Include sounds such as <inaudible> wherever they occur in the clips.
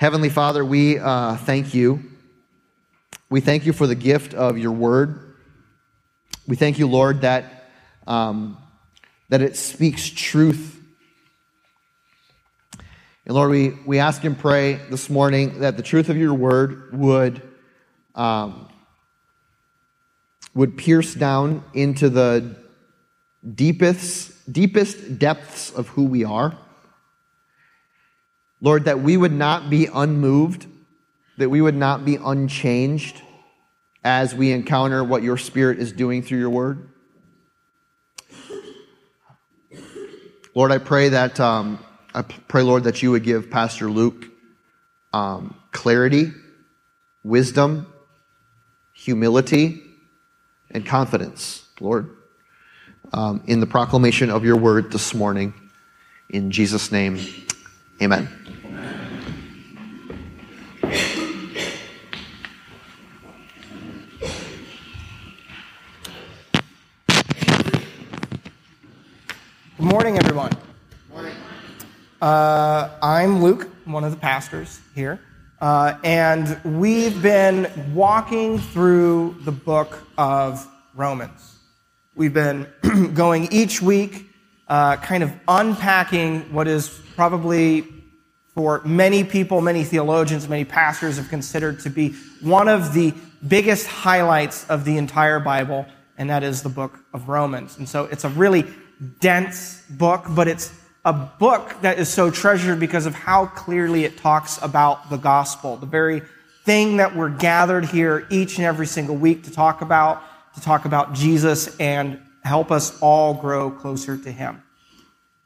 Heavenly Father, we uh, thank you. We thank you for the gift of your word. We thank you, Lord, that, um, that it speaks truth. And Lord, we, we ask and pray this morning that the truth of your word would, um, would pierce down into the deepest, deepest depths of who we are. Lord, that we would not be unmoved, that we would not be unchanged as we encounter what your Spirit is doing through your word. Lord, I pray that, um, I pray, Lord, that you would give Pastor Luke um, clarity, wisdom, humility, and confidence, Lord, um, in the proclamation of your word this morning. In Jesus' name, amen. Morning, everyone. Morning. Uh, I'm Luke, one of the pastors here, uh, and we've been walking through the book of Romans. We've been <clears throat> going each week, uh, kind of unpacking what is probably for many people, many theologians, many pastors have considered to be one of the biggest highlights of the entire Bible, and that is the book of Romans. And so it's a really dense book, but it's a book that is so treasured because of how clearly it talks about the gospel, the very thing that we're gathered here each and every single week to talk about, to talk about Jesus and help us all grow closer to Him.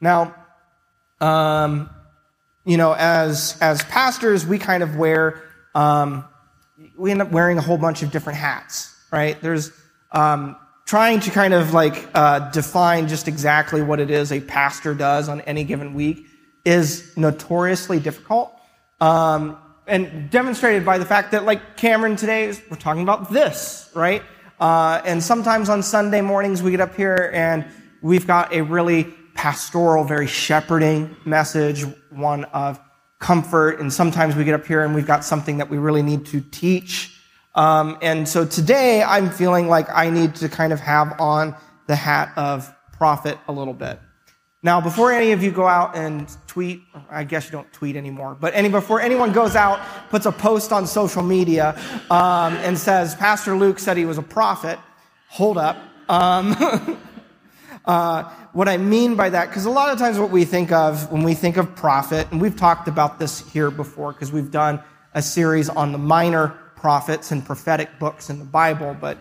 Now, um, you know, as as pastors, we kind of wear um, we end up wearing a whole bunch of different hats, right? There's um, trying to kind of like uh, define just exactly what it is a pastor does on any given week is notoriously difficult. Um, and demonstrated by the fact that, like Cameron today, we're talking about this, right? Uh, and sometimes on Sunday mornings we get up here and we've got a really pastoral, very shepherding message, one of comfort. And sometimes we get up here and we've got something that we really need to teach um, and so today I'm feeling like I need to kind of have on the hat of prophet a little bit. Now, before any of you go out and tweet, I guess you don't tweet anymore, but any, before anyone goes out, puts a post on social media um, and says, Pastor Luke said he was a prophet, hold up. Um, <laughs> uh, what I mean by that, because a lot of times what we think of when we think of prophet, and we've talked about this here before because we've done a series on the minor prophets and prophetic books in the Bible, but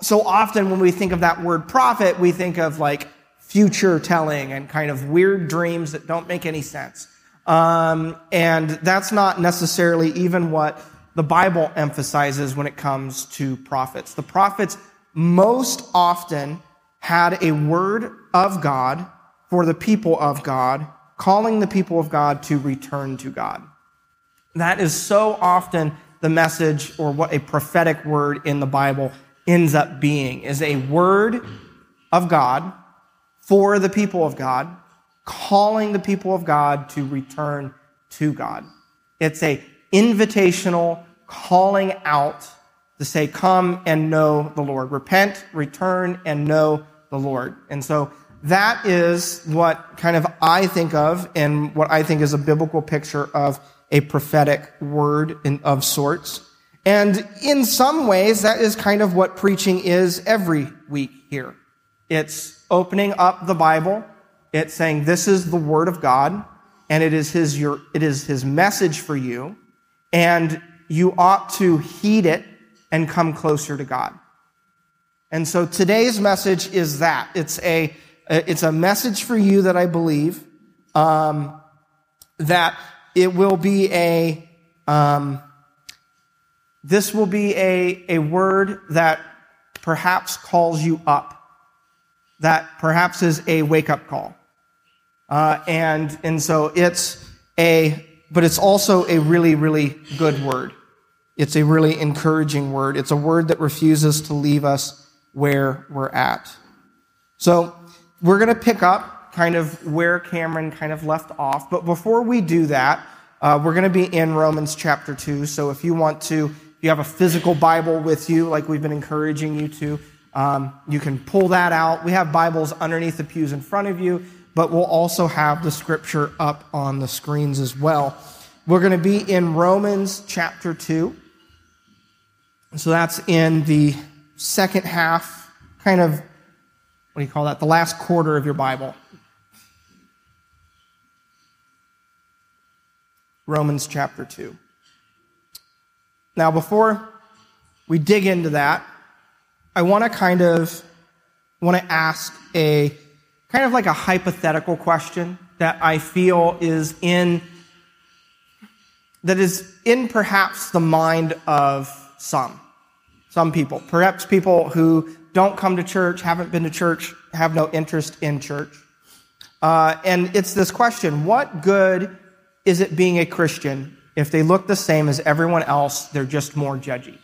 so often when we think of that word prophet, we think of like future telling and kind of weird dreams that don't make any sense. Um, and that's not necessarily even what the Bible emphasizes when it comes to prophets. The prophets most often had a word of God for the people of God, calling the people of God to return to God. That is so often the message or what a prophetic word in the Bible ends up being is a word of God for the people of God, calling the people of God to return to God. It's a invitational calling out to say, come and know the Lord. Repent, return, and know the Lord. And so that is what kind of I think of and what I think is a biblical picture of a prophetic word in, of sorts. And in some ways, that is kind of what preaching is every week here. It's opening up the Bible. It's saying, this is the word of God, and it is his, your, it is his message for you, and you ought to heed it and come closer to God. And so today's message is that. It's a, it's a message for you that I believe, um, that it will be a, um, this will be a, a word that perhaps calls you up, that perhaps is a wake up call. Uh, and, and so it's a, but it's also a really, really good word. It's a really encouraging word. It's a word that refuses to leave us where we're at. So we're going to pick up kind of where Cameron kind of left off. But before we do that, Uh, we're going to be in Romans chapter 2. So if you want to, if you have a physical Bible with you, like we've been encouraging you to, um, you can pull that out. We have Bibles underneath the pews in front of you, but we'll also have the scripture up on the screens as well. We're going to be in Romans chapter 2. So that's in the second half, kind of, what do you call that? The last quarter of your Bible. Romans chapter 2. Now, before we dig into that, I want to kind of want to ask a kind of like a hypothetical question that I feel is in that is in perhaps the mind of some some people perhaps people who don't come to church haven't been to church have no interest in church uh, and it's this question what good is it being a christian if they look the same as everyone else they're just more judgy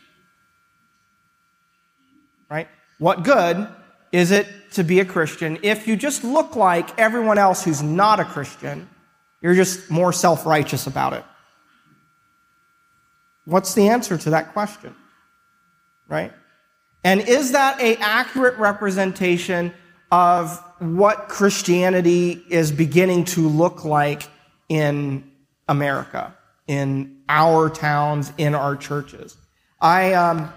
right? What good is it to be a Christian if you just look like everyone else who's not a Christian? You're just more self righteous about it. What's the answer to that question? Right? And is that a accurate representation of what Christianity is beginning to look like in America, in our towns, in our churches? I um,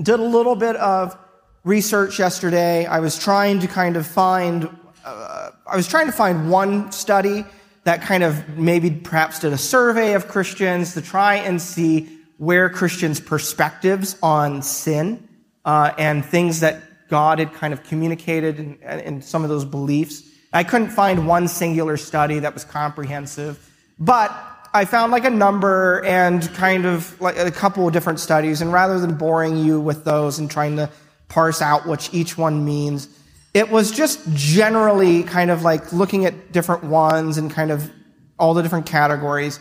did a little bit of research yesterday. I was trying to kind of find, uh, I was trying to find one study that kind of maybe perhaps did a survey of Christians to try and see where Christians' perspectives on sin uh, and things that God had kind of communicated in, in some of those beliefs. I couldn't find one singular study that was comprehensive, but I found like a number and kind of like a couple of different studies. And rather than boring you with those and trying to parse out what each one means, it was just generally kind of like looking at different ones and kind of all the different categories.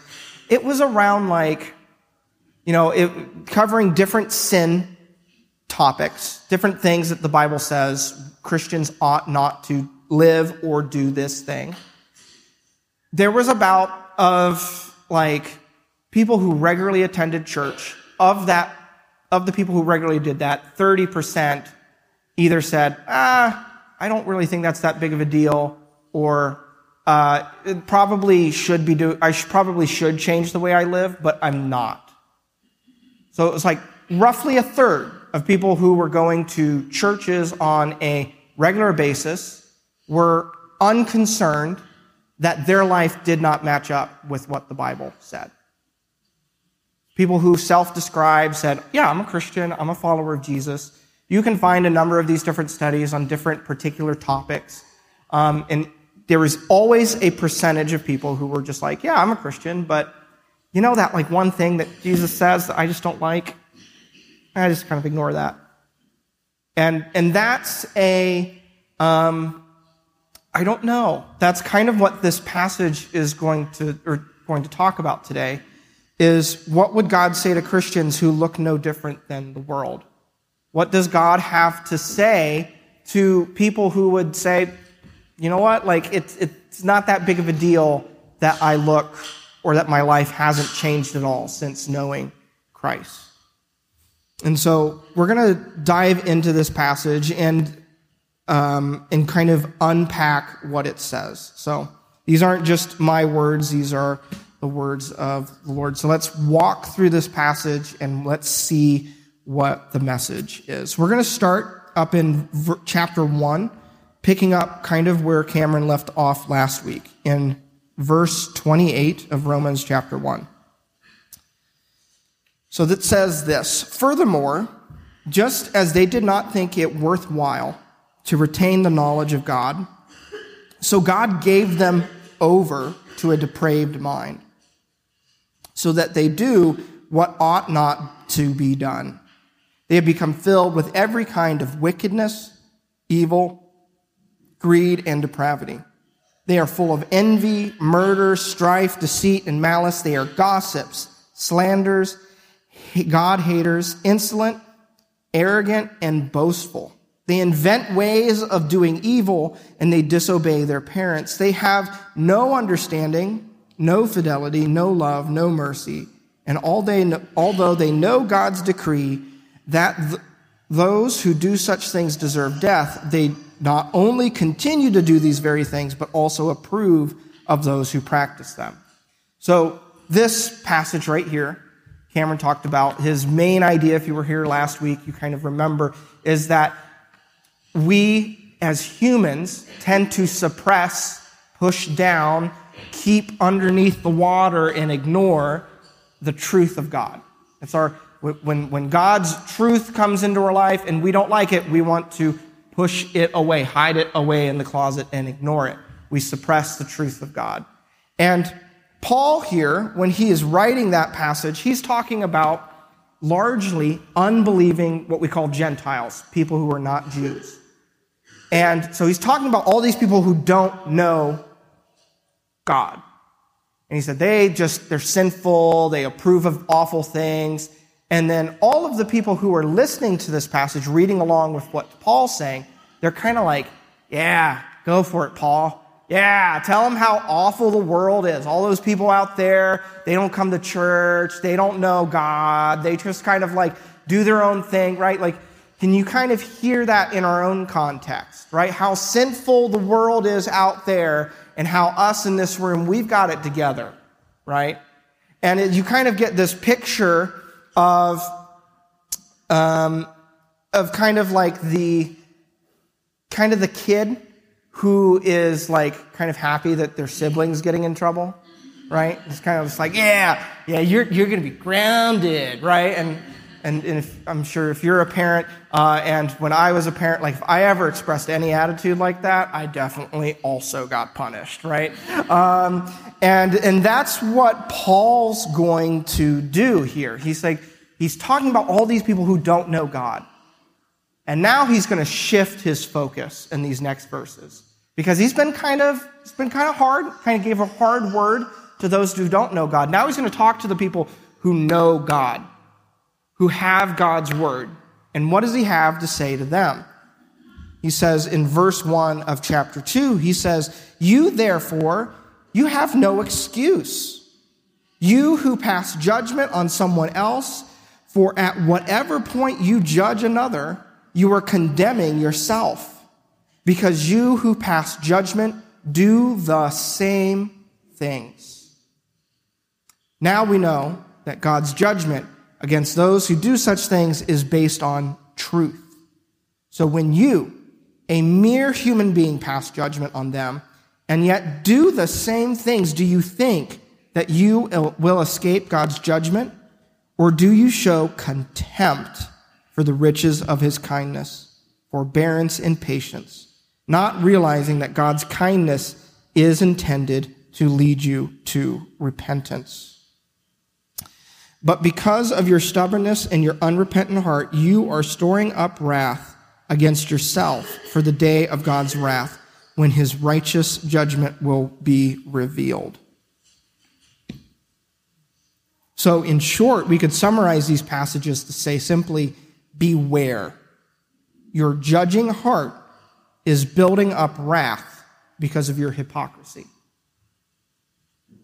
It was around like, you know, it, covering different sin topics, different things that the Bible says Christians ought not to live or do this thing. There was about of like people who regularly attended church, of that, of the people who regularly did that, 30% either said, ah, I don't really think that's that big of a deal, or uh, it probably should be do. I probably should change the way I live, but I'm not. So it was like roughly a third of people who were going to churches on a regular basis were unconcerned that their life did not match up with what the Bible said. People who self describe said, Yeah, I'm a Christian, I'm a follower of Jesus. You can find a number of these different studies on different particular topics. Um, and there was always a percentage of people who were just like, Yeah, I'm a Christian, but you know that like one thing that Jesus says that I just don't like? I just kind of ignore that. And, and that's a, um, I don't know. That's kind of what this passage is going to, or going to talk about today, is what would God say to Christians who look no different than the world? What does God have to say to people who would say, you know what, like it's, it's not that big of a deal that I look or that my life hasn't changed at all since knowing Christ? And so we're going to dive into this passage and um, and kind of unpack what it says. So these aren't just my words, these are the words of the Lord. So let's walk through this passage and let's see what the message is. We're going to start up in chapter 1, picking up kind of where Cameron left off last week in verse 28 of Romans chapter 1. So that says this Furthermore, just as they did not think it worthwhile to retain the knowledge of God. So God gave them over to a depraved mind, so that they do what ought not to be done. They have become filled with every kind of wickedness, evil, greed, and depravity. They are full of envy, murder, strife, deceit, and malice. They are gossips, slanders, God haters, insolent, arrogant, and boastful. They invent ways of doing evil and they disobey their parents. They have no understanding no fidelity, no love, no mercy. And all they, although they know God's decree that th- those who do such things deserve death, they not only continue to do these very things, but also approve of those who practice them. So, this passage right here, Cameron talked about his main idea, if you were here last week, you kind of remember, is that we as humans tend to suppress, push down, keep underneath the water, and ignore the truth of God. It's our, when, when God's truth comes into our life and we don't like it, we want to push it away, hide it away in the closet, and ignore it. We suppress the truth of God. And Paul here, when he is writing that passage, he's talking about largely unbelieving, what we call Gentiles, people who are not Jews. And so he's talking about all these people who don't know God. And he said they just, they're sinful, they approve of awful things. And then all of the people who are listening to this passage, reading along with what Paul's saying, they're kind of like, yeah, go for it, Paul. Yeah, tell them how awful the world is. All those people out there, they don't come to church, they don't know God, they just kind of like do their own thing, right? Like, can you kind of hear that in our own context, right? How sinful the world is out there and how us in this room, we've got it together, right? And it, you kind of get this picture of, um, of kind of like the, kind of the kid who is like kind of happy that their siblings getting in trouble, right? It's kind of just like, yeah, yeah, you're, you're going to be grounded, right? And, and, and if, I'm sure if you're a parent, uh, and when I was a parent, like if I ever expressed any attitude like that, I definitely also got punished, right? Um, and, and that's what Paul's going to do here. He's like, he's talking about all these people who don't know God. And now he's going to shift his focus in these next verses because he's been kind of it's been kind of hard, kind of gave a hard word to those who don't know God. Now he's going to talk to the people who know God, who have God's word. And what does he have to say to them? He says in verse 1 of chapter 2, he says, You therefore, you have no excuse. You who pass judgment on someone else, for at whatever point you judge another, you are condemning yourself because you who pass judgment do the same things. Now we know that God's judgment against those who do such things is based on truth. So when you, a mere human being, pass judgment on them and yet do the same things, do you think that you will escape God's judgment? Or do you show contempt for the riches of his kindness, forbearance, and patience? not realizing that God's kindness is intended to lead you to repentance. But because of your stubbornness and your unrepentant heart, you are storing up wrath against yourself for the day of God's wrath when his righteous judgment will be revealed. So, in short, we could summarize these passages to say simply, beware. Your judging heart is building up wrath because of your hypocrisy.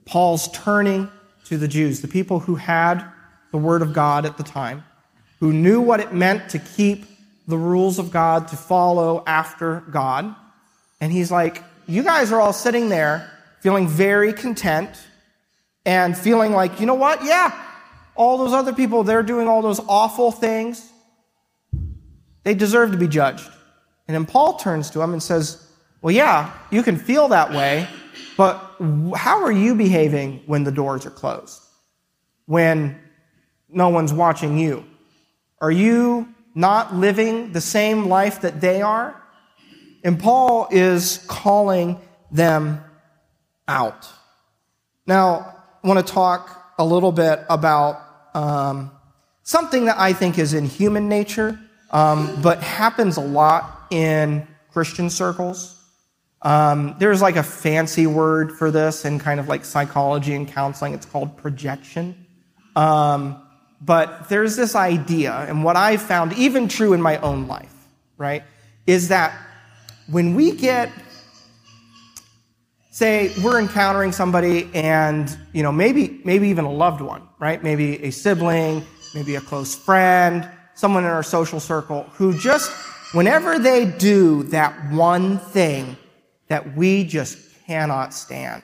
Paul's turning to the Jews, the people who had the Word of God at the time, who knew what it meant to keep the rules of God, to follow after God. And he's like, You guys are all sitting there feeling very content and feeling like, you know what? Yeah, all those other people, they're doing all those awful things. They deserve to be judged. And then Paul turns to him and says, Well, yeah, you can feel that way, but how are you behaving when the doors are closed? When no one's watching you? Are you not living the same life that they are? And Paul is calling them out. Now, I want to talk a little bit about um, something that I think is in human nature, um, but happens a lot in Christian circles. Um, there's like a fancy word for this in kind of like psychology and counseling. It's called projection. Um, but there's this idea, and what I've found even true in my own life, right, is that when we get say we're encountering somebody and, you know, maybe, maybe even a loved one, right? Maybe a sibling, maybe a close friend, someone in our social circle who just, whenever they do that one thing that we just cannot stand,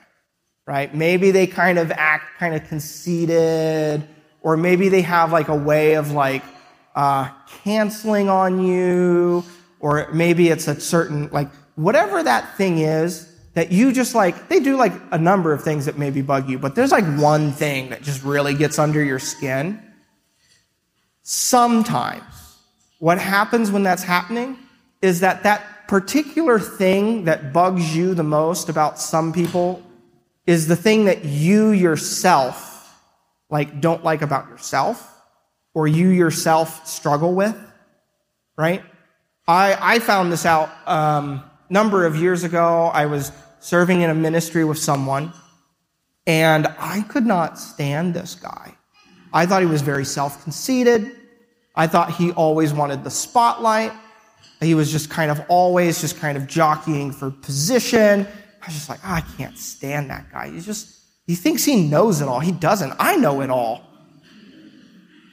right? Maybe they kind of act kind of conceited, or maybe they have like a way of like, uh, canceling on you, or maybe it's a certain, like, whatever that thing is, that you just like, they do like a number of things that maybe bug you, but there's like one thing that just really gets under your skin. Sometimes what happens when that's happening is that that particular thing that bugs you the most about some people is the thing that you yourself like don't like about yourself or you yourself struggle with, right? I, I found this out um, number of years ago. I was serving in a ministry with someone, and I could not stand this guy. I thought he was very self conceited. I thought he always wanted the spotlight. He was just kind of always just kind of jockeying for position. I was just like, oh, I can't stand that guy. He's just, he thinks he knows it all. He doesn't. I know it all.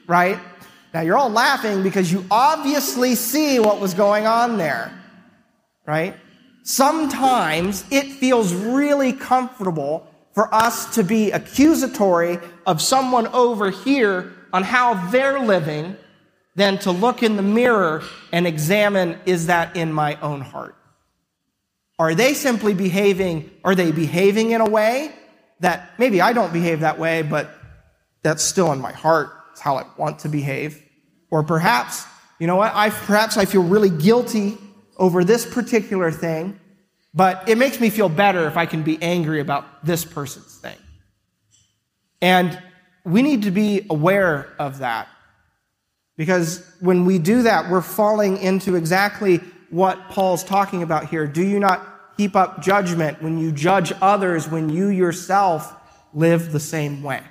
Right? Now you're all laughing because you obviously see what was going on there. Right? Sometimes it feels really comfortable for us to be accusatory of someone over here on how they're living than to look in the mirror and examine is that in my own heart? Are they simply behaving, are they behaving in a way that maybe I don't behave that way, but that's still in my heart. It's how I want to behave. Or perhaps, you know what? I, perhaps I feel really guilty over this particular thing, but it makes me feel better if I can be angry about this person's thing. And we need to be aware of that. Because when we do that, we're falling into exactly what Paul's talking about here. Do you not heap up judgment when you judge others when you yourself live the same way?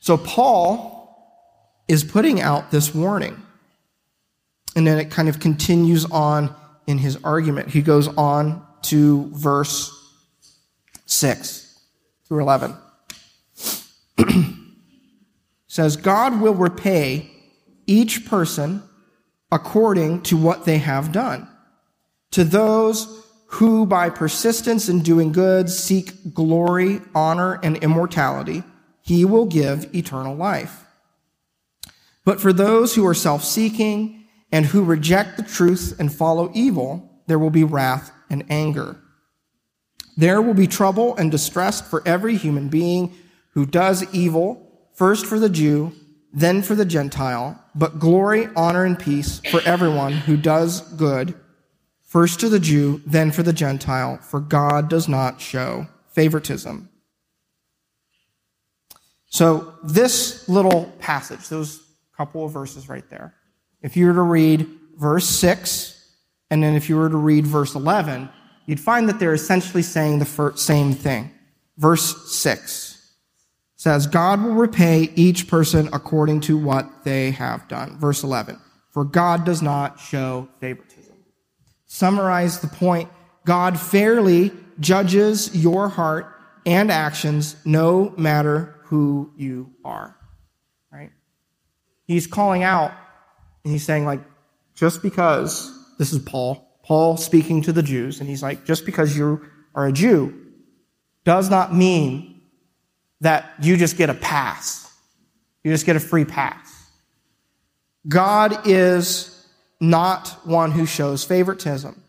So Paul is putting out this warning. And then it kind of continues on in his argument. He goes on to verse 6 through 11. <clears throat> says, God will repay each person according to what they have done. To those who by persistence in doing good seek glory, honor, and immortality, he will give eternal life. But for those who are self-seeking and who reject the truth and follow evil, there will be wrath and anger. There will be trouble and distress for every human being who does evil, first for the Jew, then for the Gentile, but glory, honor, and peace for everyone who does good, first to the Jew, then for the Gentile, for God does not show favoritism. So, this little passage, those couple of verses right there, if you were to read verse 6, and then if you were to read verse 11, you'd find that they're essentially saying the same thing. Verse 6 says, God will repay each person according to what they have done. Verse 11, for God does not show favoritism. Summarize the point. God fairly judges your heart and actions no matter who you are. Right? He's calling out and he's saying, like, just because, this is Paul, Paul speaking to the Jews, and he's like, just because you are a Jew does not mean that you just get a pass. You just get a free pass. God is not one who shows favoritism.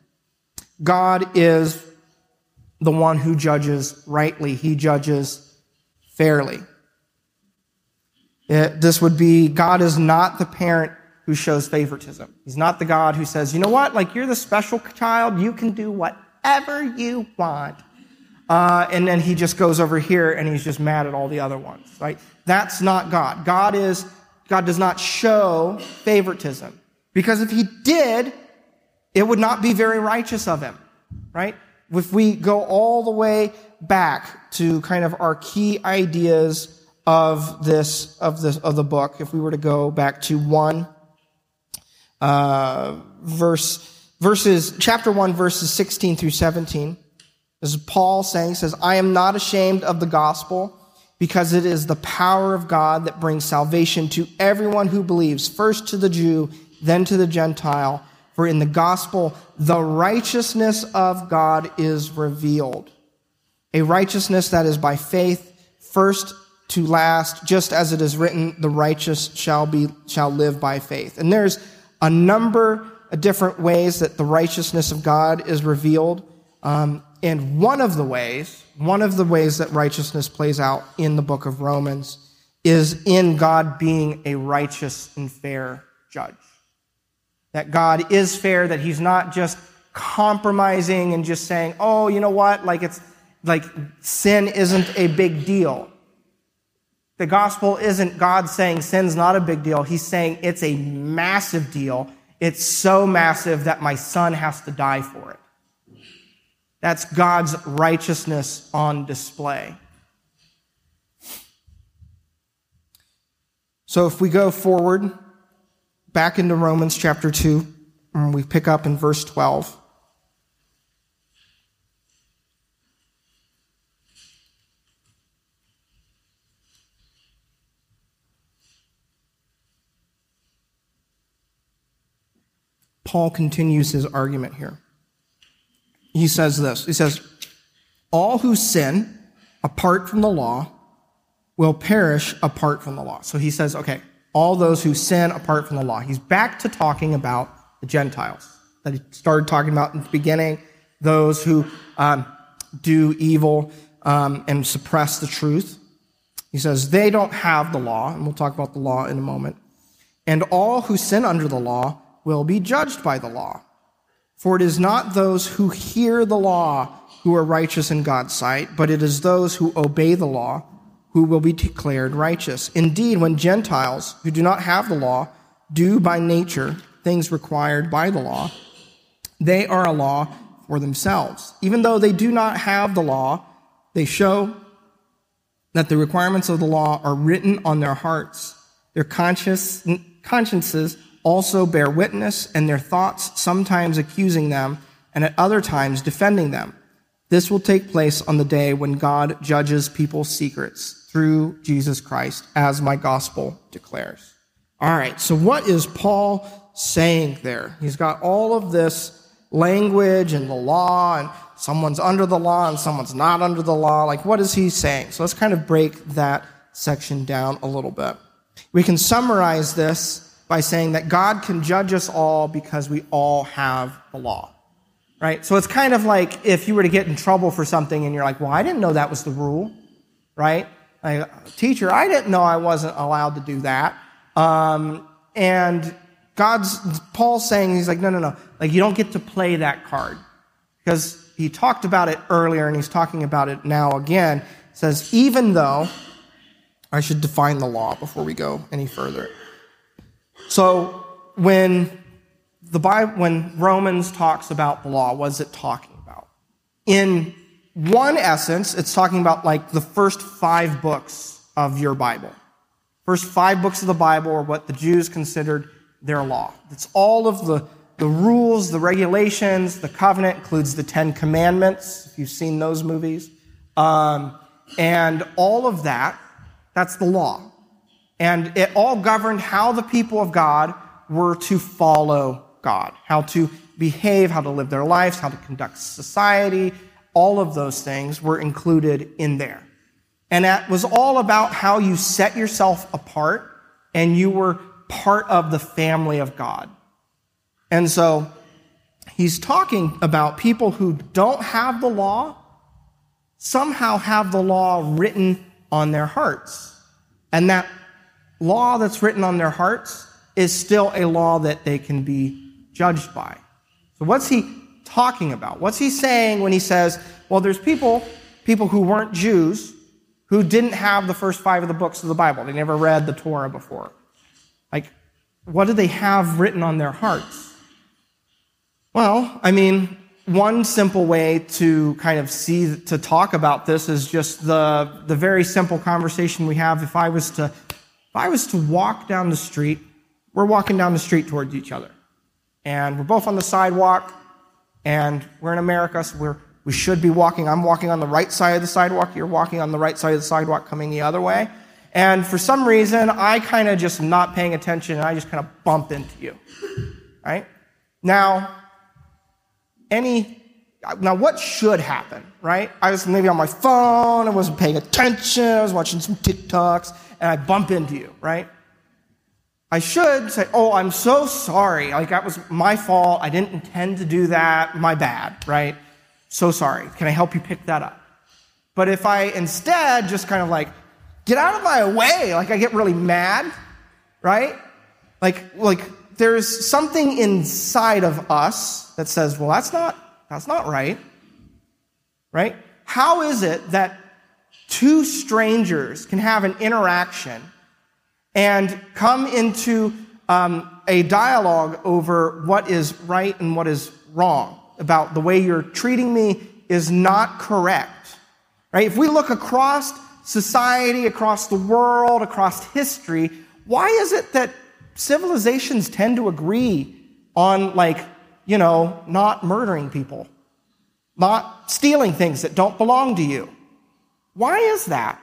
God is the one who judges rightly. He judges fairly. It, this would be God is not the parent who shows favoritism. He's not the God who says, you know what, like you're the special child, you can do whatever you want. Uh, and then he just goes over here and he's just mad at all the other ones, right? That's not God. God is, God does not show favoritism. Because if he did, it would not be very righteous of him, right? If we go all the way back to kind of our key ideas of this, of this, of the book, if we were to go back to one uh, verse verses, chapter 1, verses 16 through 17. This is Paul saying, says, I am not ashamed of the gospel because it is the power of God that brings salvation to everyone who believes, first to the Jew, then to the Gentile. For in the gospel, the righteousness of God is revealed. A righteousness that is by faith, first to last, just as it is written, the righteous shall be, shall live by faith. And there's a number of different ways that the righteousness of God is revealed. Um, and one of the ways, one of the ways that righteousness plays out in the book of Romans is in God being a righteous and fair judge. That God is fair, that he's not just compromising and just saying, oh, you know what? Like it's like sin isn't a big deal. The gospel isn't God saying sin's not a big deal. He's saying it's a massive deal. It's so massive that my son has to die for it. That's God's righteousness on display. So if we go forward back into Romans chapter 2, and we pick up in verse 12. Paul continues his argument here. He says this He says, All who sin apart from the law will perish apart from the law. So he says, okay, all those who sin apart from the law. He's back to talking about the Gentiles that he started talking about in the beginning, those who um, do evil um, and suppress the truth. He says they don't have the law, and we'll talk about the law in a moment. And all who sin under the law will be judged by the law. For it is not those who hear the law who are righteous in God's sight, but it is those who obey the law who will be declared righteous. Indeed, when Gentiles who do not have the law do by nature things required by the law, they are a law for themselves. Even though they do not have the law, they show that the requirements of the law are written on their hearts. Their consciences also bear witness, and their thoughts sometimes accusing them, and at other times defending them. This will take place on the day when God judges people's secrets through Jesus Christ, as my gospel declares. All right, so what is Paul saying there? He's got all of this language and the law, and someone's under the law and someone's not under the law. Like, what is he saying? So let's kind of break that section down a little bit. We can summarize this by saying that God can judge us all because we all have the law. Right? So it's kind of like if you were to get in trouble for something and you're like, well, I didn't know that was the rule. Right? Like, teacher, I didn't know I wasn't allowed to do that. Um, and God's, Paul's saying, he's like, no, no, no. Like, you don't get to play that card. Because he talked about it earlier and he's talking about it now again. Says, even though, I should define the law before we go any further. So when the Bible, when Romans talks about the law, what is it talking about? In one essence, it's talking about like the first five books of your Bible. First five books of the Bible are what the Jews considered their law. It's all of the, the rules, the regulations, the covenant includes the Ten Commandments, if you've seen those movies. Um, and all of that, that's the law. And it all governed how the people of God were to follow God, how to behave, how to live their lives, how to conduct society. All of those things were included in there. And that was all about how you set yourself apart and you were part of the family of God. And so he's talking about people who don't have the law, somehow have the law written on their hearts. And that law that's written on their hearts is still a law that they can be judged by. So what's he talking about? What's he saying when he says, well, there's people, people who weren't Jews, who didn't have the first five of the books of the Bible. They never read the Torah before. Like, what do they have written on their hearts? Well, I mean, one simple way to kind of see, to talk about this is just the, the very simple conversation we have if I was to if I was to walk down the street, we're walking down the street towards each other. And we're both on the sidewalk, and we're in America, so we're, we should be walking. I'm walking on the right side of the sidewalk, you're walking on the right side of the sidewalk coming the other way. And for some reason, I kind of just not paying attention and I just kind of bump into you. Right? Now, any now what should happen, right? I was maybe on my phone, I wasn't paying attention, I was watching some TikToks, and I bump into you, right? I should say, Oh, I'm so sorry. Like that was my fault. I didn't intend to do that. My bad, right? So sorry. Can I help you pick that up? But if I instead just kind of like, get out of my way, like I get really mad, right? Like, like there's something inside of us that says, well, that's not, that's not right. Right? How is it that two strangers can have an interaction and come into um, a dialogue over what is right and what is wrong about the way you're treating me is not correct. Right? If we look across society, across the world, across history, why is it that civilizations tend to agree on, like, you know, not murdering people, not stealing things that don't belong to you? Why is that?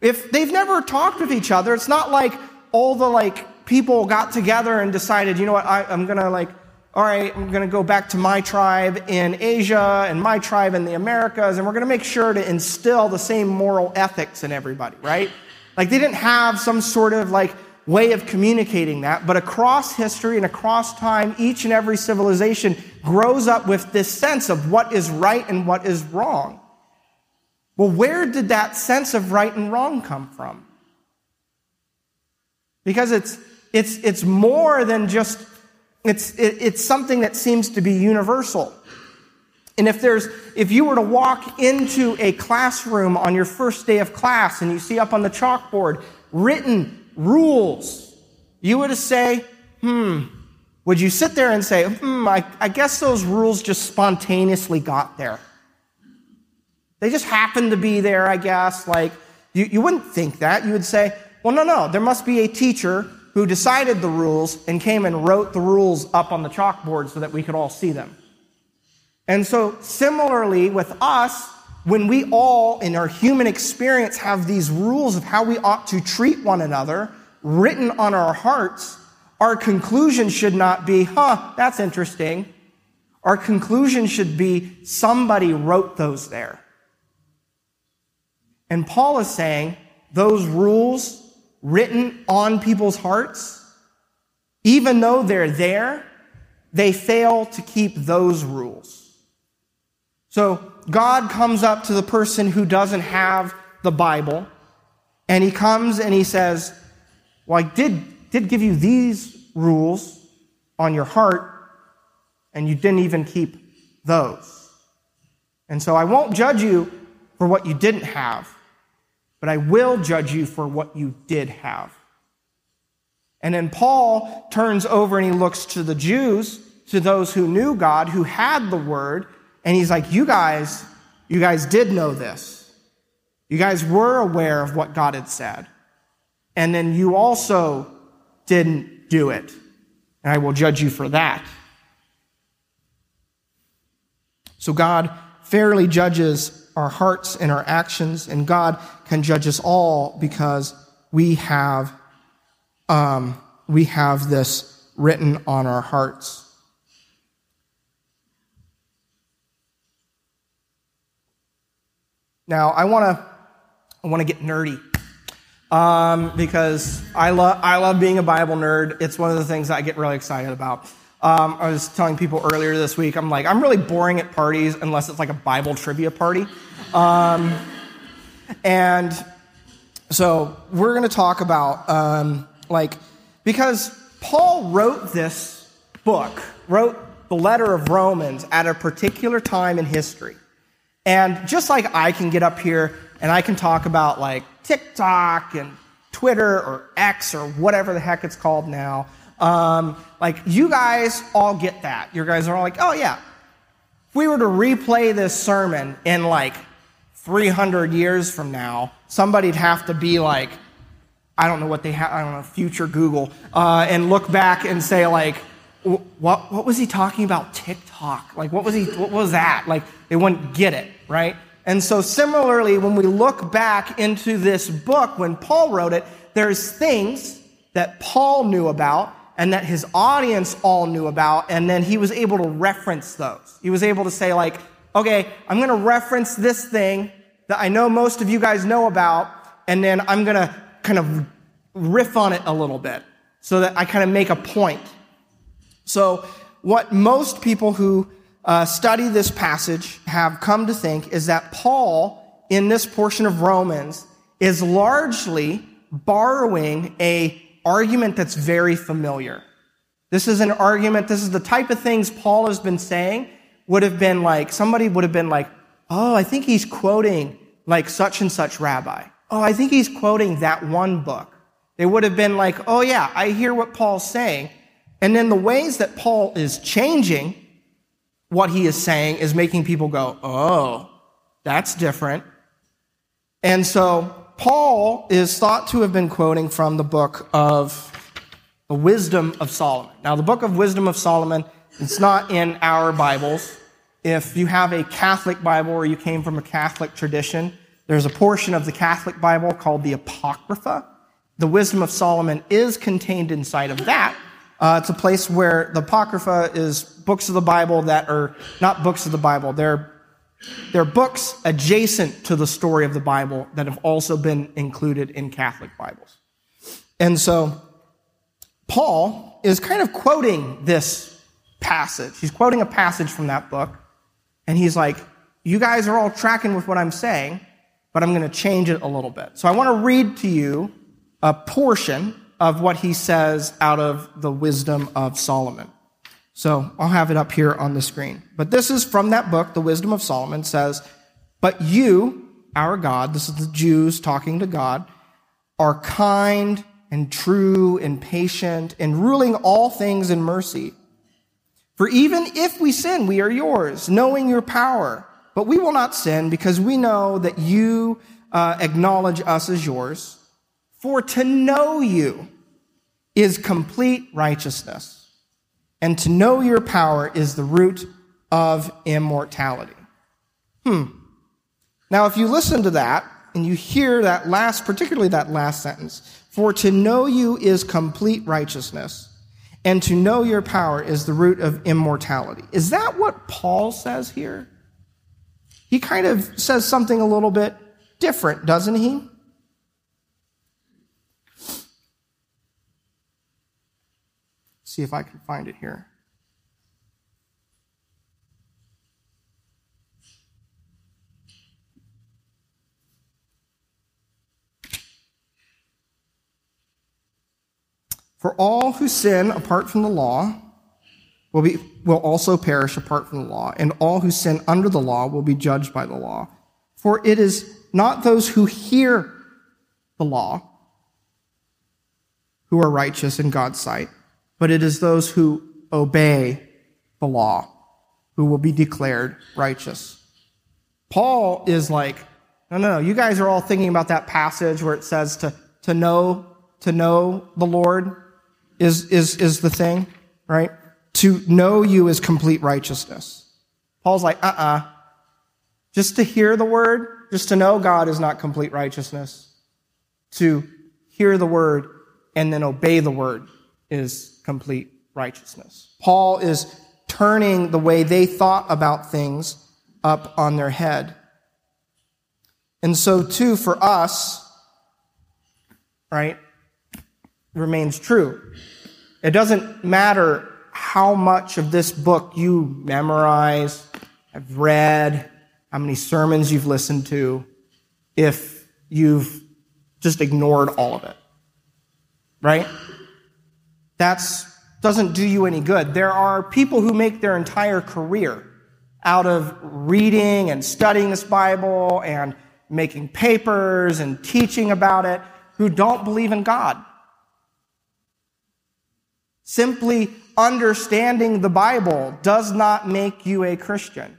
If they've never talked with each other, it's not like all the like people got together and decided, you know what, I, am gonna like all right, I'm to go back to my tribe in Asia and my tribe in the Americas, and we're to make sure to instill the same moral ethics in everybody, right? Like they didn't have some sort of like way of communicating that, but across history and across time, each and every civilization grows up with this sense of what is right and what is wrong. Well, where did that sense of right and wrong come from? Because it's, it's, it's more than just it's, it, it's something that seems to be universal. And if there's, if you were to walk into a classroom on your first day of class and you see up on the chalkboard written rules, you would say, hmm, would you sit there and say, hmm, I, I guess those rules just spontaneously got there? They just happened to be there, I guess. Like, you, you wouldn't think that. You would say, well, no, no, there must be a teacher who decided the rules and came and wrote the rules up on the chalkboard so that we could all see them. And so, similarly with us, when we all in our human experience have these rules of how we ought to treat one another written on our hearts, our conclusion should not be, huh, that's interesting. Our conclusion should be, somebody wrote those there. And Paul is saying, those rules written on people's hearts, even though they're there, they fail to keep those rules. So God comes up to the person who doesn't have the Bible, and he comes and he says, Well, I did, did give you these rules on your heart, and you didn't even keep those. And so I won't judge you for what you didn't have but I will judge you for what you did have. And then Paul turns over and he looks to the Jews, to those who knew God, who had the word, and he's like, You guys, you guys did know this. You guys were aware of what God had said. And then you also didn't do it. And I will judge you for that. So God fairly judges our hearts and our actions, and God can judge us all because we have, um, we have this written on our hearts. Now, I want to I want to get nerdy um, because I love I love being a Bible nerd. It's one of the things I get really excited about. Um, I was telling people earlier this week, I'm like, I'm really boring at parties unless it's like a Bible trivia party. Um, and so we're going to talk about, um, like, because Paul wrote this book, wrote the letter of Romans at a particular time in history. And just like I can get up here and I can talk about like TikTok and Twitter or X or whatever the heck it's called now, um, like, you guys all get that. You guys are all like, oh, yeah. We were to replay this sermon in like 300 years from now, somebody'd have to be like, I don't know what they have, I don't know, future Google, uh, and look back and say, like, what, what was he talking about TikTok? Like, what was he, what was that? Like, they wouldn't get it, right? And so similarly, when we look back into this book, when Paul wrote it, there's things that Paul knew about and that his audience all knew about, and then he was able to reference those. He was able to say, like, okay, I'm going to reference this thing that I know most of you guys know about, and then I'm going to kind of riff on it a little bit so that I kind of make a point. So, what most people who uh, study this passage have come to think is that Paul, in this portion of Romans, is largely borrowing a argument that's very familiar. This is an argument, this is the type of things Paul has been saying, would have been like, somebody would have been like, oh, I think he's quoting like such and such rabbi. Oh, I think he's quoting that one book. They would have been like, oh yeah, I hear what Paul's saying. And then the ways that Paul is changing what he is saying is making people go, oh, that's different. And so Paul is thought to have been quoting from the book of the Wisdom of Solomon. Now, the book of Wisdom of Solomon, it's not in our Bibles. If you have a Catholic Bible or you came from a Catholic tradition, there's a portion of the Catholic Bible called the Apocrypha. The Wisdom of Solomon is contained inside of that. Uh, it's a place where the Apocrypha is books of the Bible that are not books of the Bible. They're, they're books adjacent to the story of the Bible that have also been included in Catholic Bibles. And so Paul is kind of quoting this passage. He's quoting a passage from that book. And he's like, You guys are all tracking with what I'm saying, but I'm going to change it a little bit. So I want to read to you a portion of what he says out of the wisdom of Solomon. So I'll have it up here on the screen. But this is from that book, The Wisdom of Solomon says, But you, our God, this is the Jews talking to God, are kind and true and patient and ruling all things in mercy. For even if we sin, we are yours, knowing your power. But we will not sin because we know that you uh, acknowledge us as yours. For to know you is complete righteousness, and to know your power is the root of immortality. Hmm. Now, if you listen to that and you hear that last, particularly that last sentence, for to know you is complete righteousness, and to know your power is the root of immortality. Is that what Paul says here? He kind of says something a little bit different, doesn't he? See if I can find it here. For all who sin apart from the law will, be, will also perish apart from the law, and all who sin under the law will be judged by the law. For it is not those who hear the law who are righteous in God's sight but it is those who obey the law who will be declared righteous. Paul is like, no, no, no. You guys are all thinking about that passage where it says to, to know, to know the Lord is, is, is the thing, right? To know you is complete righteousness. Paul's like, uh-uh. Just to hear the word, just to know God is not complete righteousness. To hear the word and then obey the word is complete righteousness. Paul is turning the way they thought about things up on their head. And so, too, for us, right, remains true. It doesn't matter how much of this book you memorize, have read, how many sermons you've listened to, if you've just ignored all of it. Right? That's doesn't do you any good. There are people who make their entire career out of reading and studying this Bible and making papers and teaching about it who don't believe in God. Simply understanding the Bible does not make you a Christian.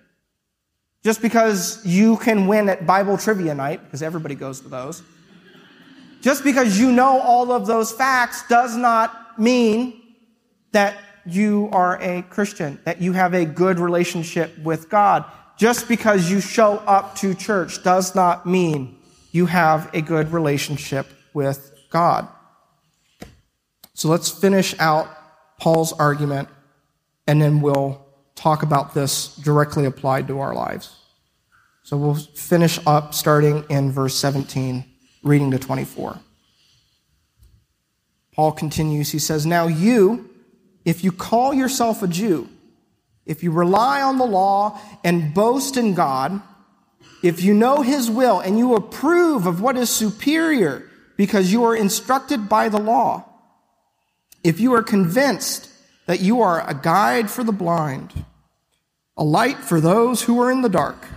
Just because you can win at Bible trivia night, because everybody goes to those, just because you know all of those facts does not mean that you are a Christian, that you have a good relationship with God. Just because you show up to church does not mean you have a good relationship with God. So let's finish out Paul's argument and then we'll talk about this directly applied to our lives. So we'll finish up starting in verse 17, reading to 24. Paul continues, he says, Now you, if you call yourself a Jew, if you rely on the law and boast in God, if you know his will and you approve of what is superior because you are instructed by the law, if you are convinced that you are a guide for the blind, a light for those who are in the dark,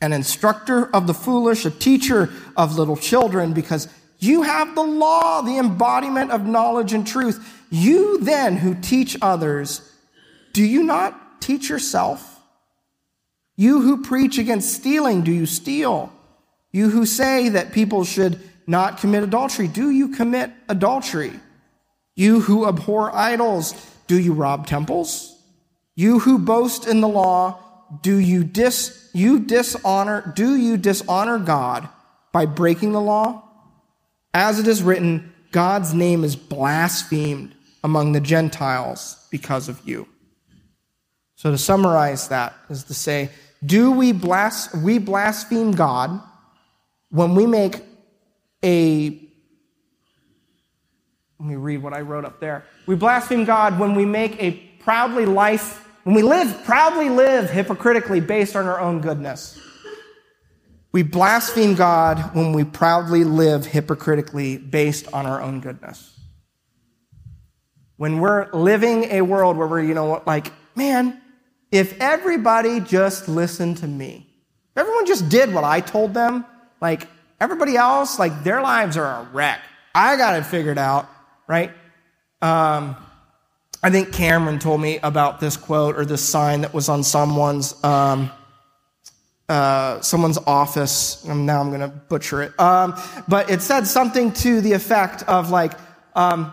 an instructor of the foolish, a teacher of little children, because you have the law, the embodiment of knowledge and truth. You then who teach others, do you not teach yourself? You who preach against stealing, do you steal? You who say that people should not commit adultery, do you commit adultery? You who abhor idols, do you rob temples? You who boast in the law, do you dis, you dishonor, do you dishonor God by breaking the law? As it is written, God's name is blasphemed among the Gentiles because of you. So to summarize that is to say, do we blas- we blaspheme God when we make a let me read what I wrote up there. We blaspheme God when we make a proudly life, when we live, proudly live hypocritically based on our own goodness. We blaspheme God when we proudly live hypocritically based on our own goodness. When we're living a world where we're, you know, like, man, if everybody just listened to me, if everyone just did what I told them, like everybody else, like their lives are a wreck. I got it figured out right? Um, I think Cameron told me about this quote or this sign that was on someone's um, uh, someone's office. Now I'm going to butcher it, um, but it said something to the effect of like, um,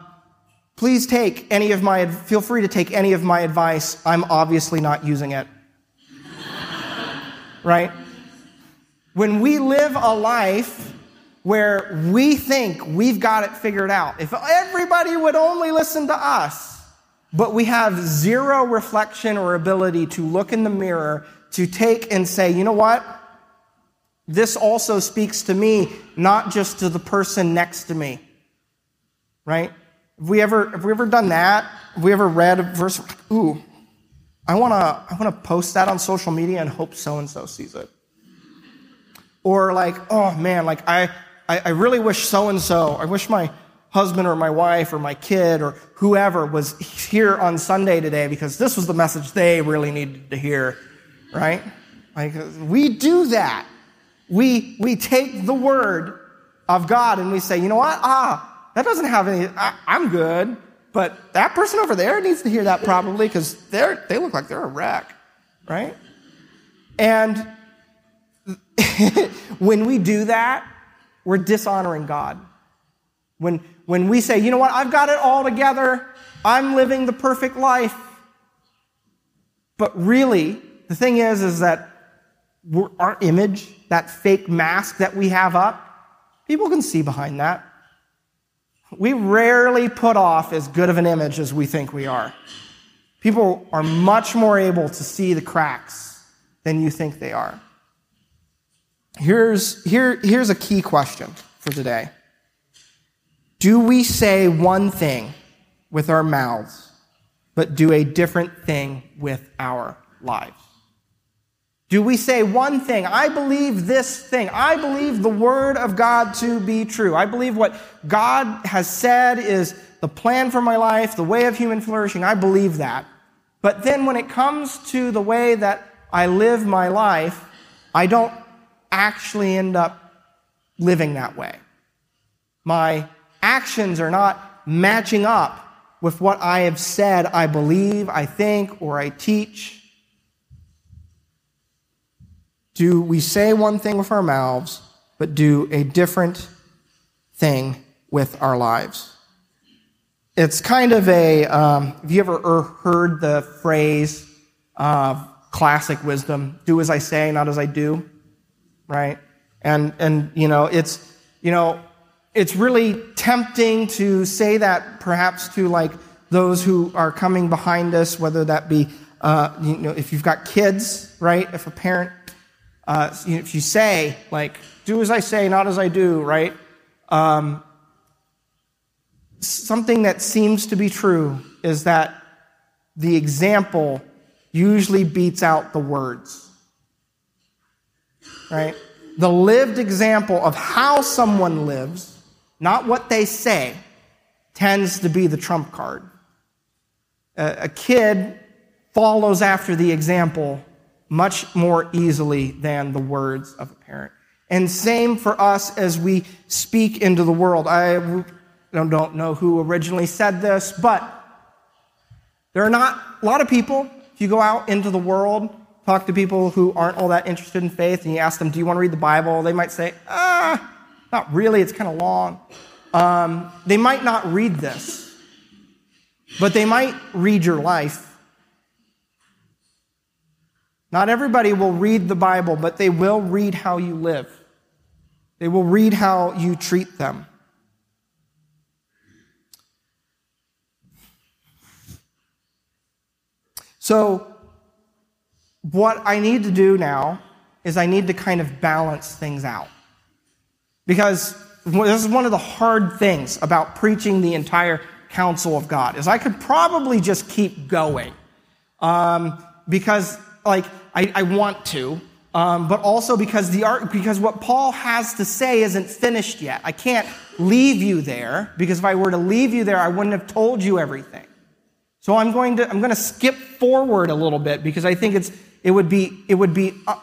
"Please take any of my. Feel free to take any of my advice. I'm obviously not using it." <laughs> right? When we live a life where we think we've got it figured out. If everybody would only listen to us, but we have zero reflection or ability to look in the mirror to take and say, you know what? This also speaks to me, not just to the person next to me. Right? Have we ever, have we ever done that? Have we ever read a verse? Ooh, I want to, I want to post that on social media and hope so and so sees it. Or like, oh man, like I, I, I really wish so and so, I wish my husband or my wife or my kid or whoever was here on Sunday today because this was the message they really needed to hear, right? Like, we do that. We, we take the word of God and we say, you know what? Ah, that doesn't have any, I, I'm good. But that person over there needs to hear that probably because they're, they look like they're a wreck, right? And <laughs> when we do that, we're dishonoring God. When, when we say, you know what, I've got it all together, I'm living the perfect life. But really, the thing is, is that our image, that fake mask that we have up, people can see behind that. We rarely put off as good of an image as we think we are. People are much more able to see the cracks than you think they are. Here's, here, here's a key question for today. Do we say one thing with our mouths, but do a different thing with our lives? Do we say one thing? I believe this thing. I believe the word of God to be true. I believe what God has said is the plan for my life, the way of human flourishing. I believe that. But then when it comes to the way that I live my life, I don't actually end up living that way. My actions are not matching up with what I have said I believe, I think, or I teach. Do we say one thing with our mouths, but do a different thing with our lives? it's kind of a, um, have you ever heard the phrase, uh, classic wisdom, do as I say, not as I do? Right? And, and, you know, it's, you know, it's really tempting to say that perhaps to like those who are coming behind us, whether that be, uh, you know, if you've got kids, right? If a parent, uh, if you say, like, do as I say, not as I do, right? Um, something that seems to be true is that the example usually beats out the words. Right? The lived example of how someone lives, not what they say, tends to be the trump card. A, a kid follows after the example much more easily than the words of a parent. And same for us as we speak into the world. I don't know who originally said this, but there are not a lot of people. If you go out into the world, talk to people who aren't all that interested in faith, and you ask them, Do you want to read the Bible? They might say, Ah, not really, it's kind of long. Um, they might not read this, but they might read your life. Not everybody will read the Bible, but they will read how you live. They will read how you treat them. So, what I need to do now is I need to kind of balance things out. Because this is one of the hard things about preaching the entire counsel of God is I could probably just keep going um, because like I, I want to, um, but also because the art, because what Paul has to say isn't finished yet. I can't leave you there because if I were to leave you there, I wouldn't have told you everything. So I'm going to, I'm going to skip forward a little bit because I think it's, it would be, it would be uh,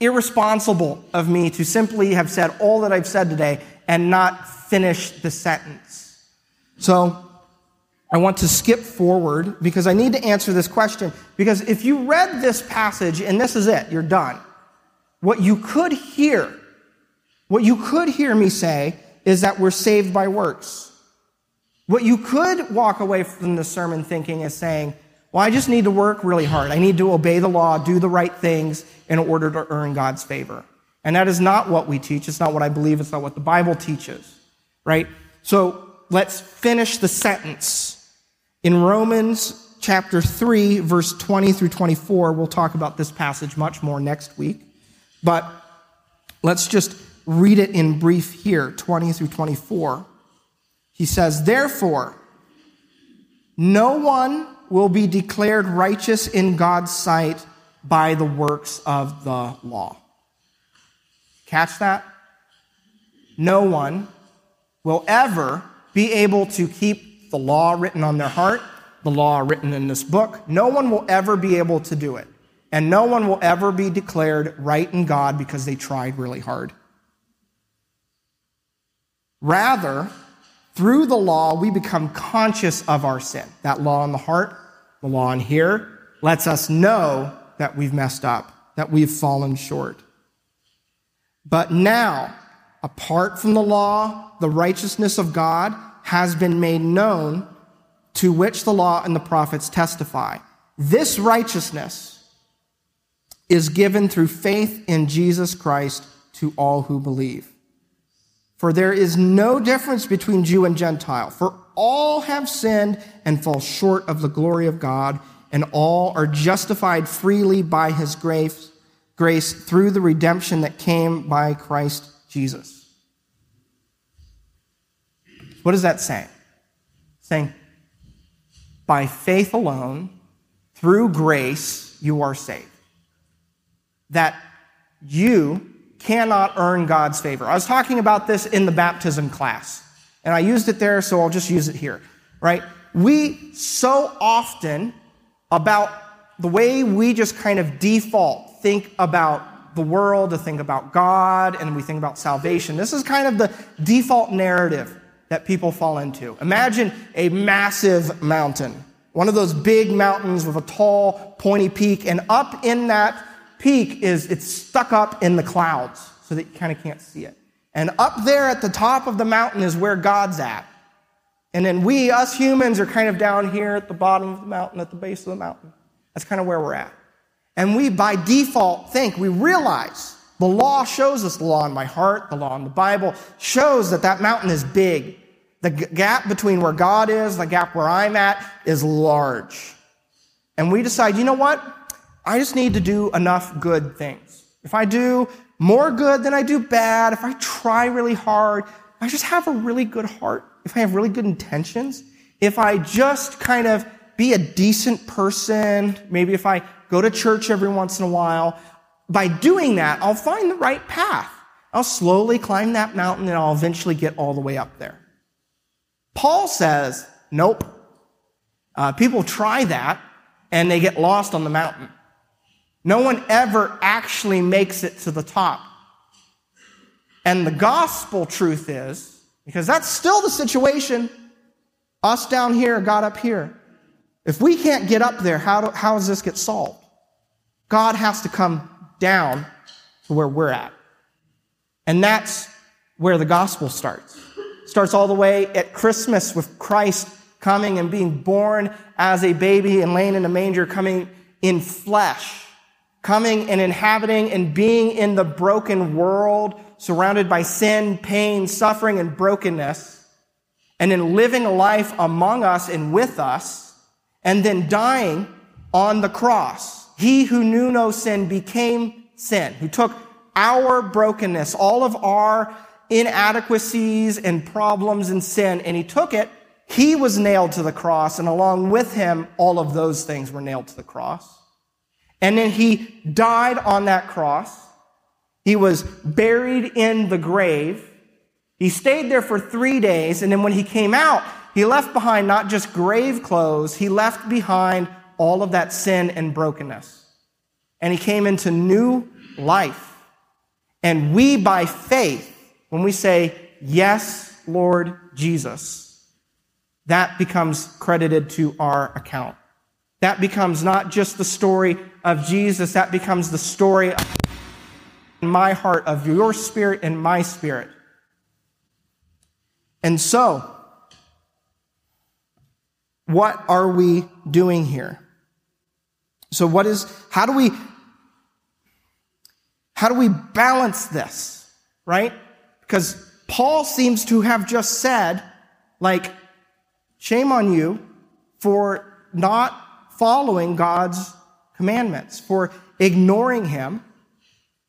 irresponsible of me to simply have said all that I've said today and not finish the sentence. So I want to skip forward because I need to answer this question. Because if you read this passage and this is it, you're done. What you could hear, what you could hear me say is that we're saved by works. What you could walk away from the sermon thinking is saying, well, I just need to work really hard. I need to obey the law, do the right things in order to earn God's favor. And that is not what we teach. It's not what I believe. It's not what the Bible teaches, right? So let's finish the sentence. In Romans chapter 3, verse 20 through 24, we'll talk about this passage much more next week. But let's just read it in brief here 20 through 24. He says, Therefore, no one will be declared righteous in God's sight by the works of the law. Catch that? No one will ever be able to keep the law written on their heart, the law written in this book. No one will ever be able to do it. And no one will ever be declared right in God because they tried really hard. Rather, through the law, we become conscious of our sin. That law in the heart, the law in here, lets us know that we've messed up, that we've fallen short. But now, apart from the law, the righteousness of God has been made known, to which the law and the prophets testify. This righteousness is given through faith in Jesus Christ to all who believe. For there is no difference between Jew and Gentile, for all have sinned and fall short of the glory of God, and all are justified freely by his grace, grace through the redemption that came by Christ Jesus. What does that say? saying, by faith alone, through grace, you are saved. That you cannot earn God's favor. I was talking about this in the baptism class, and I used it there, so I'll just use it here, right? We so often, about the way we just kind of default think about the world, to think about God, and we think about salvation. This is kind of the default narrative that people fall into. Imagine a massive mountain, one of those big mountains with a tall, pointy peak, and up in that peak is it's stuck up in the clouds so that you kind of can't see it. And up there at the top of the mountain is where God's at. And then we, us humans, are kind of down here at the bottom of the mountain, at the base of the mountain. That's kind of where we're at. And we, by default, think, we realize the law shows us the law in my heart, the law in the Bible shows that that mountain is big. The g- gap between where God is, the gap where I'm at, is large. And we decide, you know what? I just need to do enough good things. If I do more good than I do bad, if I try really hard, I just have a really good heart, if I have really good intentions, if I just kind of be a decent person, maybe if I go to church every once in a while, by doing that, I'll find the right path. I'll slowly climb that mountain and I'll eventually get all the way up there. Paul says, nope. Uh, people try that and they get lost on the mountain. No one ever actually makes it to the top. And the gospel truth is, because that's still the situation, us down here, God up here. If we can't get up there, how, do, how does this get solved? God has to come down to where we're at. And that's where the gospel starts. Starts all the way at Christmas with Christ coming and being born as a baby and laying in a manger, coming in flesh, coming and inhabiting and being in the broken world, surrounded by sin, pain, suffering, and brokenness, and then living a life among us and with us, and then dying on the cross. He who knew no sin became sin, who took our brokenness, all of our inadequacies and problems and sin, and he took it. He was nailed to the cross, and along with him, all of those things were nailed to the cross. And then he died on that cross. He was buried in the grave. He stayed there for three days, and then when he came out, he left behind not just grave clothes, he left behind all of that sin and brokenness. And he came into new life. And we, by faith, when we say, Yes, Lord Jesus, that becomes credited to our account. That becomes not just the story of Jesus, that becomes the story of my heart, of your spirit and my spirit. And so, what are we doing here? So what is, how do we, how do we balance this, right? Because Paul seems to have just said, like, shame on you for not following God's commandments, for ignoring him.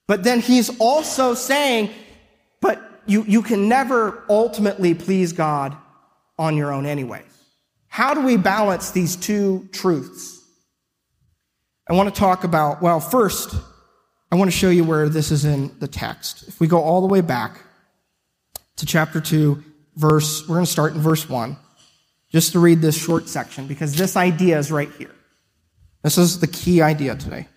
But then he's also saying, but you, you can never ultimately please God on your own anyways. How do we balance these two truths? I want to talk about, well, first, I want to show you where this is in the text. If we go all the way back to chapter 2, verse, we're going to start in verse 1, just to read this short section, because this idea is right here. This is the key idea today.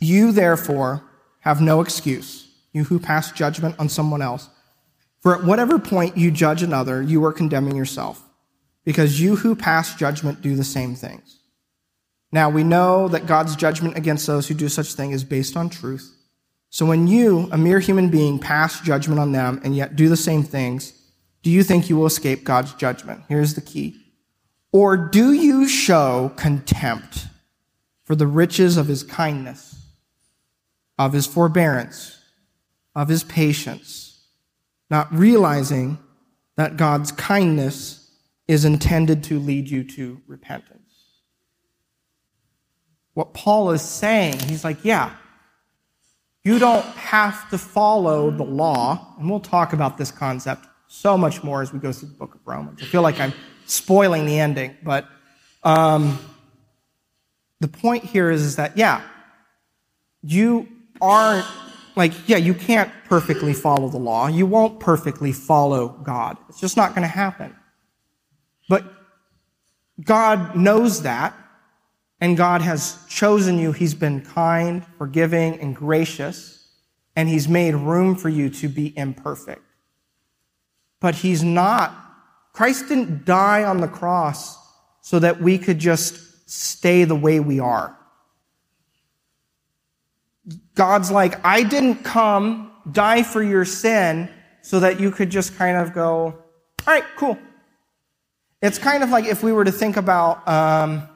You, therefore, have no excuse, you who pass judgment on someone else. For at whatever point you judge another, you are condemning yourself, because you who pass judgment do the same things. Now we know that God's judgment against those who do such thing is based on truth. So when you, a mere human being, pass judgment on them and yet do the same things, do you think you will escape God's judgment? Here's the key. Or do you show contempt for the riches of his kindness, of his forbearance, of his patience, not realizing that God's kindness is intended to lead you to repentance? What Paul is saying, he's like, yeah, you don't have to follow the law, and we'll talk about this concept so much more as we go through the book of Romans. I feel like I'm spoiling the ending, but um, the point here is, is that, yeah, you aren't, like, yeah, you can't perfectly follow the law. You won't perfectly follow God. It's just not going to happen. But God knows that, and God has chosen you. He's been kind, forgiving, and gracious, and He's made room for you to be imperfect. But He's not. Christ didn't die on the cross so that we could just stay the way we are. God's like, I didn't come die for your sin so that you could just kind of go, all right, cool. It's kind of like if we were to think about um,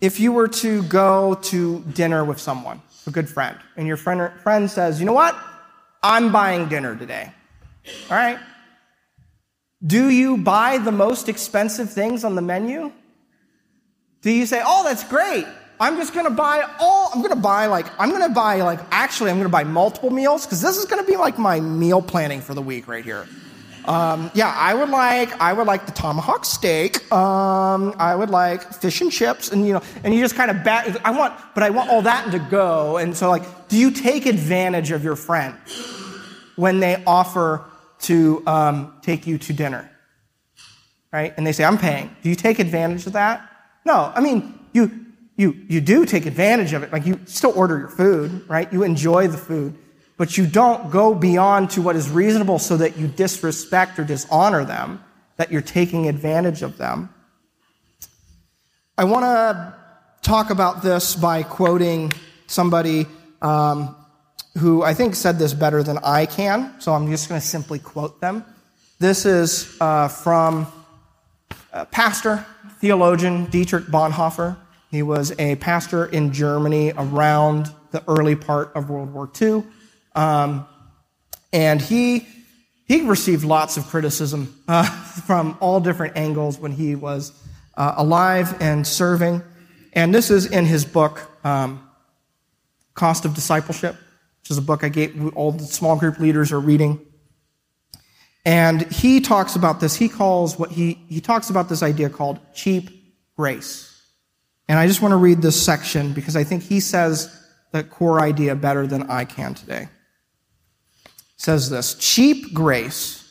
if you were to go to dinner with someone, a good friend, and your friend, friend says, you know what? I'm buying dinner today. All right. Do you buy the most expensive things on the menu? Do you say, oh, that's great. I'm just going to buy all, I'm going to buy like, I'm going to buy like, actually, I'm going to buy multiple meals because this is going to be like my meal planning for the week right here. Um, yeah, I would like, I would like the tomahawk steak. Um, I would like fish and chips and, you know, and you just kind of bat, I want, but I want all that to go. And so like, do you take advantage of your friend when they offer to um, take you to dinner? Right? And they say, I'm paying. Do you take advantage of that? No. I mean, you, you, you do take advantage of it. Like you still order your food, right? You enjoy the food, but you don't go beyond to what is reasonable so that you disrespect or dishonor them, that you're taking advantage of them. I want to talk about this by quoting somebody um, who I think said this better than I can, so I'm just going to simply quote them. This is uh, from pastor, theologian Dietrich Bonhoeffer. He was a pastor in Germany around the early part of World War II. Um, and he, he received lots of criticism uh, <laughs> from all different angles when he was uh, alive and serving. And this is in his book, um, Cost of Discipleship, which is a book I gave all the small group leaders are reading. And he talks about this. He calls what he, he talks about this idea called cheap grace. And I just want to read this section because I think he says the core idea better than I can today. Says this cheap grace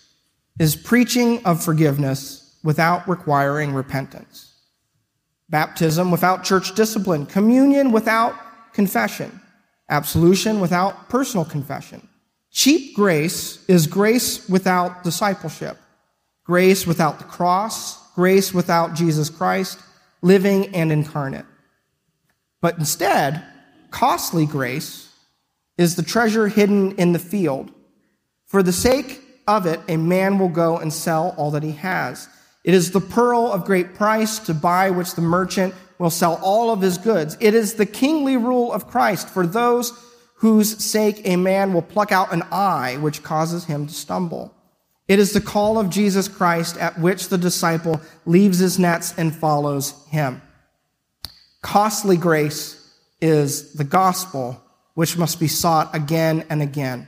is preaching of forgiveness without requiring repentance, baptism without church discipline, communion without confession, absolution without personal confession. Cheap grace is grace without discipleship, grace without the cross, grace without Jesus Christ, living and incarnate. But instead, costly grace is the treasure hidden in the field. For the sake of it, a man will go and sell all that he has. It is the pearl of great price to buy which the merchant will sell all of his goods. It is the kingly rule of Christ for those whose sake a man will pluck out an eye which causes him to stumble. It is the call of Jesus Christ at which the disciple leaves his nets and follows him. Costly grace is the gospel which must be sought again and again.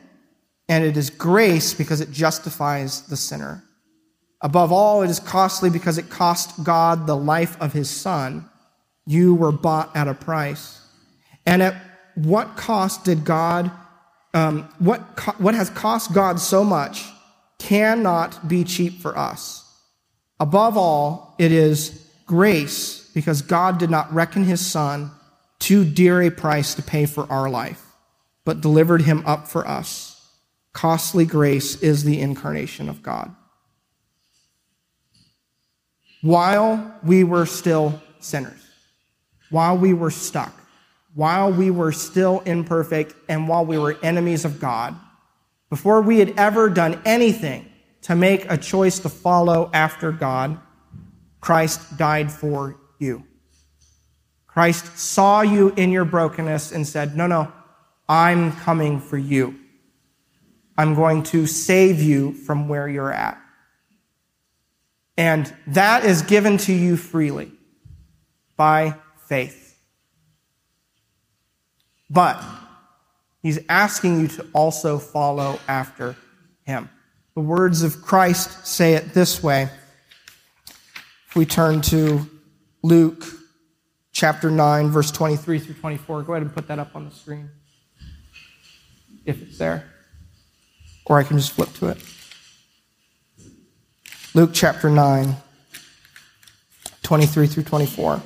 and it is grace because it justifies the sinner. Above all, it is costly because it cost God the life of his son. You were bought at a price. And at what cost did God, um, what, co- what has cost God so much cannot be cheap for us. Above all, it is grace because God did not reckon his son too dear a price to pay for our life, but delivered him up for us. Costly grace is the incarnation of God. While we were still sinners, while we were stuck, while we were still imperfect, and while we were enemies of God, before we had ever done anything to make a choice to follow after God, Christ died for you. Christ saw you in your brokenness and said, No, no, I'm coming for you. I'm going to save you from where you're at. And that is given to you freely by faith. But He's asking you to also follow after him. The words of Christ say it this way. If we turn to Luke chapter 9, verse 23 through 24, go ahead and put that up on the screen. if it's there. Or I can just flip to it. Luke chapter 9, 23 through 24.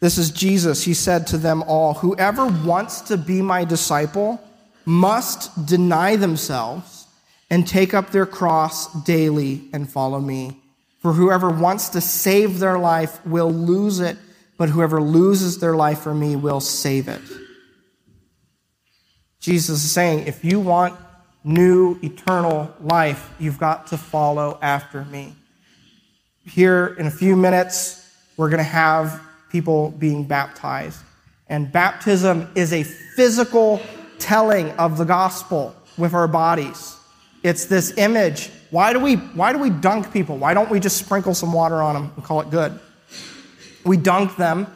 This is Jesus. He said to them all Whoever wants to be my disciple must deny themselves and take up their cross daily and follow me. For whoever wants to save their life will lose it, but whoever loses their life for me will save it. Jesus is saying, if you want new eternal life, you've got to follow after me. Here in a few minutes, we're going to have people being baptized. And baptism is a physical telling of the gospel with our bodies. It's this image. Why do we, why do we dunk people? Why don't we just sprinkle some water on them and call it good? We dunk them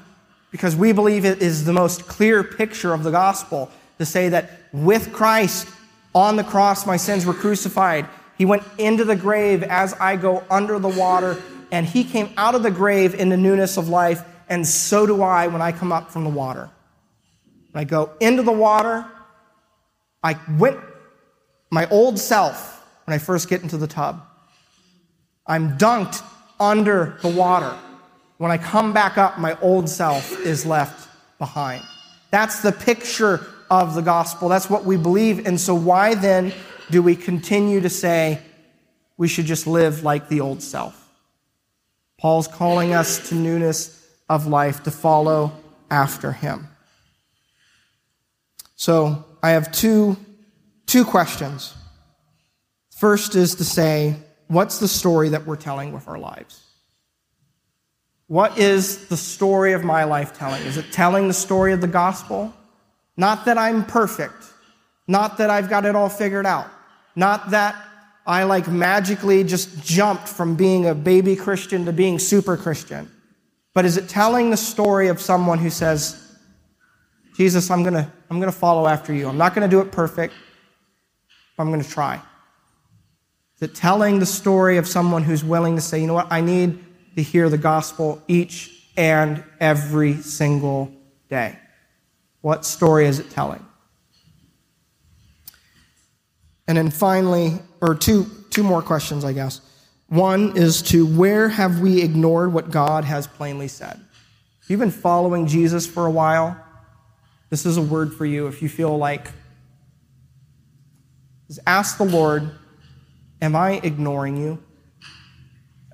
because we believe it is the most clear picture of the gospel to say that with Christ on the cross, my sins were crucified. He went into the grave as I go under the water, and he came out of the grave in the newness of life and so do I when I come up from the water. When I go into the water, I went my old self when I first get into the tub. I'm dunked under the water. When I come back up, my old self is left behind. That's the picture of the gospel. That's what we believe. And so, why then do we continue to say we should just live like the old self? Paul's calling us to newness of life to follow after him. So I have two, two questions. First is to say, what's the story that we're telling with our lives? What is the story of my life telling? Is it telling the story of the gospel? Not that I'm perfect, not that I've got it all figured out, not that I like magically just jumped from being a baby Christian to being super Christian. But is it telling the story of someone who says, Jesus, I'm going to I'm going to follow after you. I'm not going to do it perfect, but I'm going to try. Is it telling the story of someone who's willing to say, you know what, I need to hear the gospel each and every single day? What story is it telling? And then finally, or two, two more questions, I guess. One is to where have we ignored what God has plainly said? If you've been following Jesus for a while, this is a word for you. If you feel like, ask the Lord, Am I ignoring you?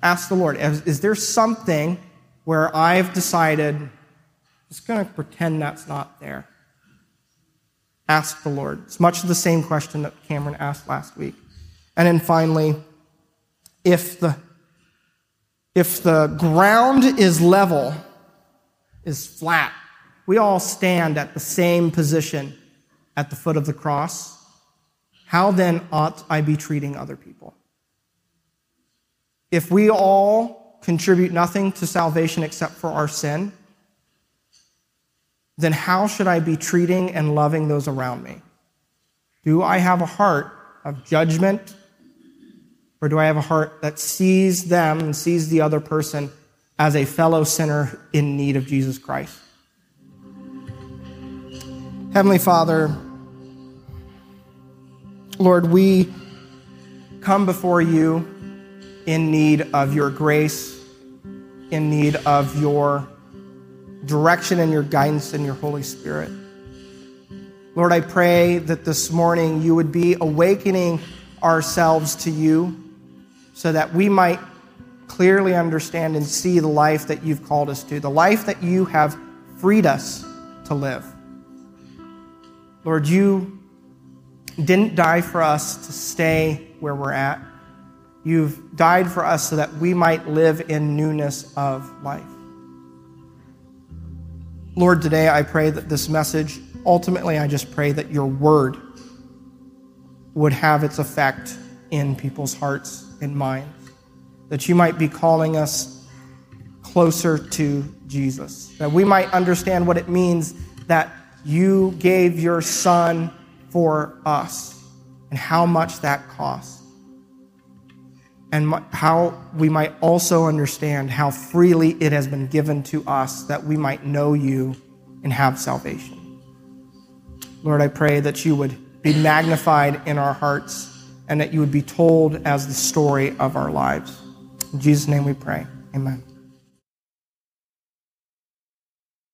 Ask the Lord, is there something where I've decided, just going to pretend that's not there? Ask the Lord. It's much the same question that Cameron asked last week. And then finally, if the, if the ground is level, is flat, we all stand at the same position at the foot of the cross, how then ought I be treating other people? If we all contribute nothing to salvation except for our sin, then how should I be treating and loving those around me? Do I have a heart of judgment or do I have a heart that sees them and sees the other person as a fellow sinner in need of Jesus Christ? Heavenly Father, Lord, we come before you in need of your grace, in need of your direction and your guidance and your Holy Spirit. Lord, I pray that this morning you would be awakening ourselves to you so that we might clearly understand and see the life that you've called us to, the life that you have freed us to live. Lord, you didn't die for us to stay where we're at. You've died for us so that we might live in newness of life. Lord, today I pray that this message, ultimately, I just pray that your word would have its effect in people's hearts and minds. That you might be calling us closer to Jesus. That we might understand what it means that you gave your son for us and how much that costs. And how we might also understand how freely it has been given to us that we might know you and have salvation. Lord, I pray that you would be magnified in our hearts and that you would be told as the story of our lives. In Jesus' name we pray. Amen.